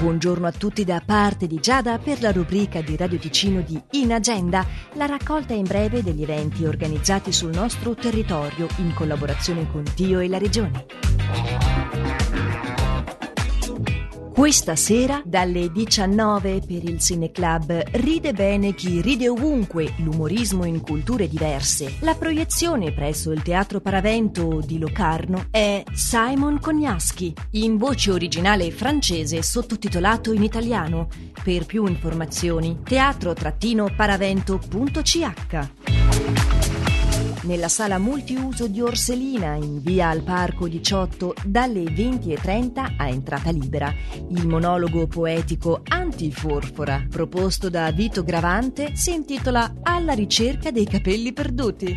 Buongiorno a tutti da parte di Giada per la rubrica di Radio Ticino di In Agenda, la raccolta in breve degli eventi organizzati sul nostro territorio in collaborazione con Dio e la Regione. Questa sera, dalle 19 per il Cineclub Ride bene chi ride ovunque, l'umorismo in culture diverse. La proiezione presso il Teatro Paravento di Locarno è Simon Kognaschi, in voce originale francese sottotitolato in italiano. Per più informazioni, teatro-paravento.ch nella sala multiuso di Orselina in via al Parco 18 dalle 20.30 a entrata libera. Il monologo poetico Antiforfora proposto da Vito Gravante si intitola Alla ricerca dei capelli perduti.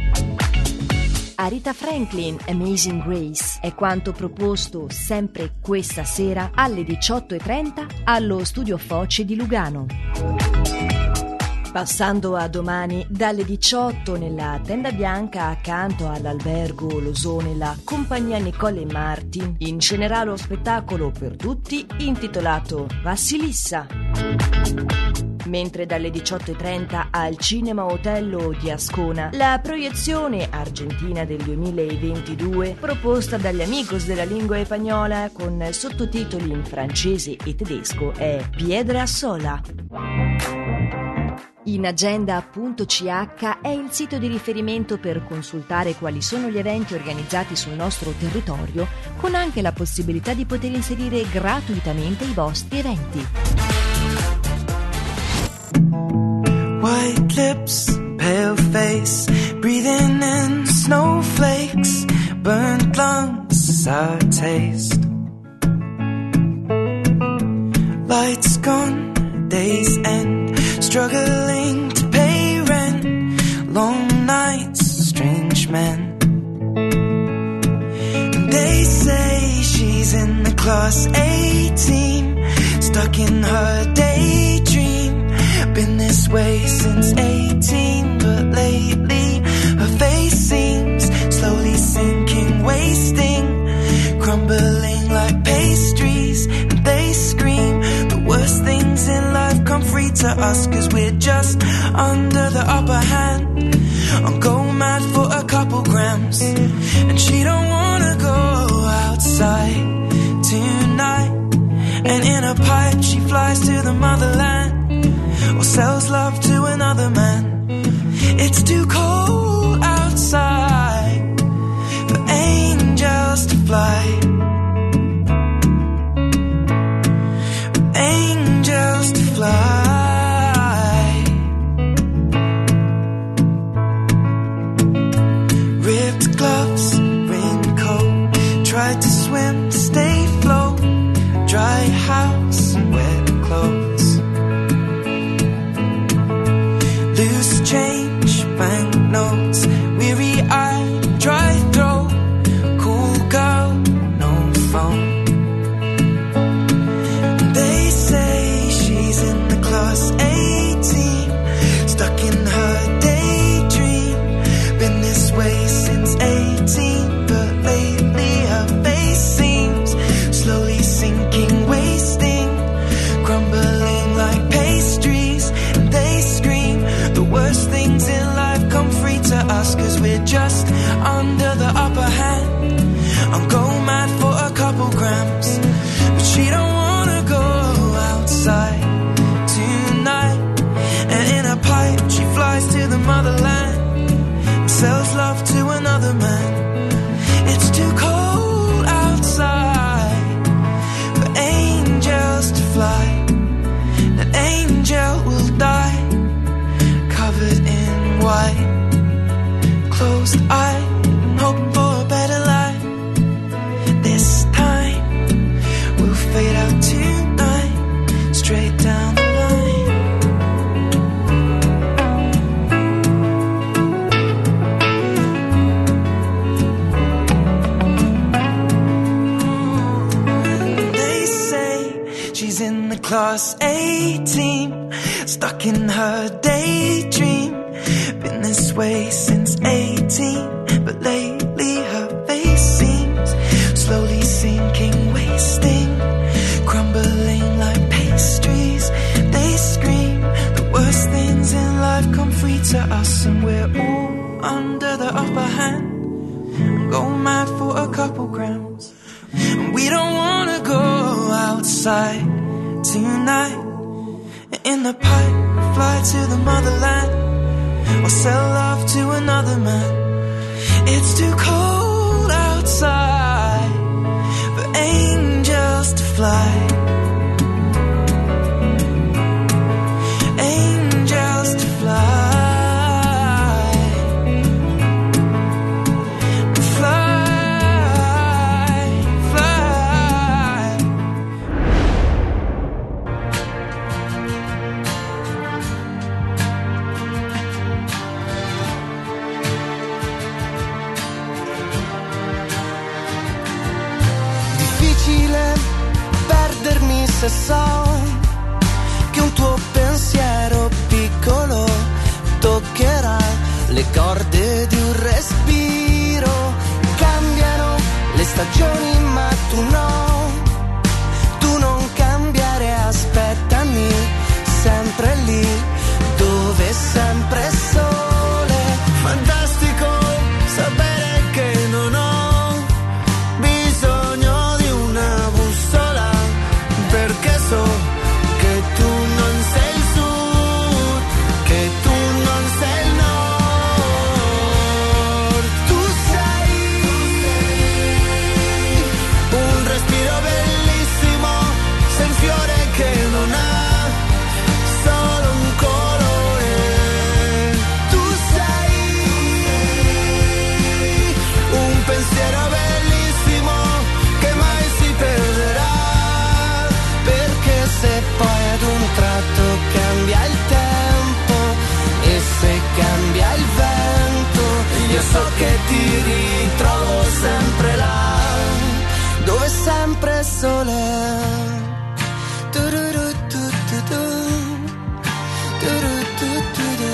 Arita Franklin, Amazing Grace, è quanto proposto sempre questa sera alle 18.30 allo Studio Foce di Lugano. Passando a domani, dalle 18 nella tenda bianca accanto all'albergo Losone, la compagnia Nicole Martin inscenerà lo spettacolo per tutti intitolato Vassilissa. Mentre dalle 18.30 al Cinema Otello di Ascona, la proiezione argentina del 2022 proposta dagli amigos della lingua spagnola con sottotitoli in francese e tedesco è Piedra Sola. Inagenda.ch è il sito di riferimento per consultare quali sono gli eventi organizzati sul nostro territorio, con anche la possibilità di poter inserire gratuitamente i vostri eventi. White lips, pale face, breathing in snowflakes, burnt lungs, sour taste. Lights gone, days end, struggling to pay rent, long nights, strange men. They say she's in the class A team, stuck in her daydream. Been this way since 18, but lately us, cause we're just under the upper hand. I'll go mad for a couple grams. And she don't wanna go outside tonight. And in a pipe, she flies to the motherland. Or sells love to another man. It's too cold outside for angels to fly. class A team, stuck in her daydream. Been this way since 18, but lately her face seems slowly sinking, wasting, crumbling like pastries. They scream the worst things in life come free to us, and we're all under the upper hand. Go mad for a couple grams, and we don't wanna go outside tonight. In the pipe, fly to the motherland or sell love to another man. It's too cold outside for angels to fly. Se so che un tuo pensiero piccolo toccherà le corde di un respiro. Cambiano le stagioni ma tu no, presso lei. Tu, tu, tu, tu, tu, tu, do do do do.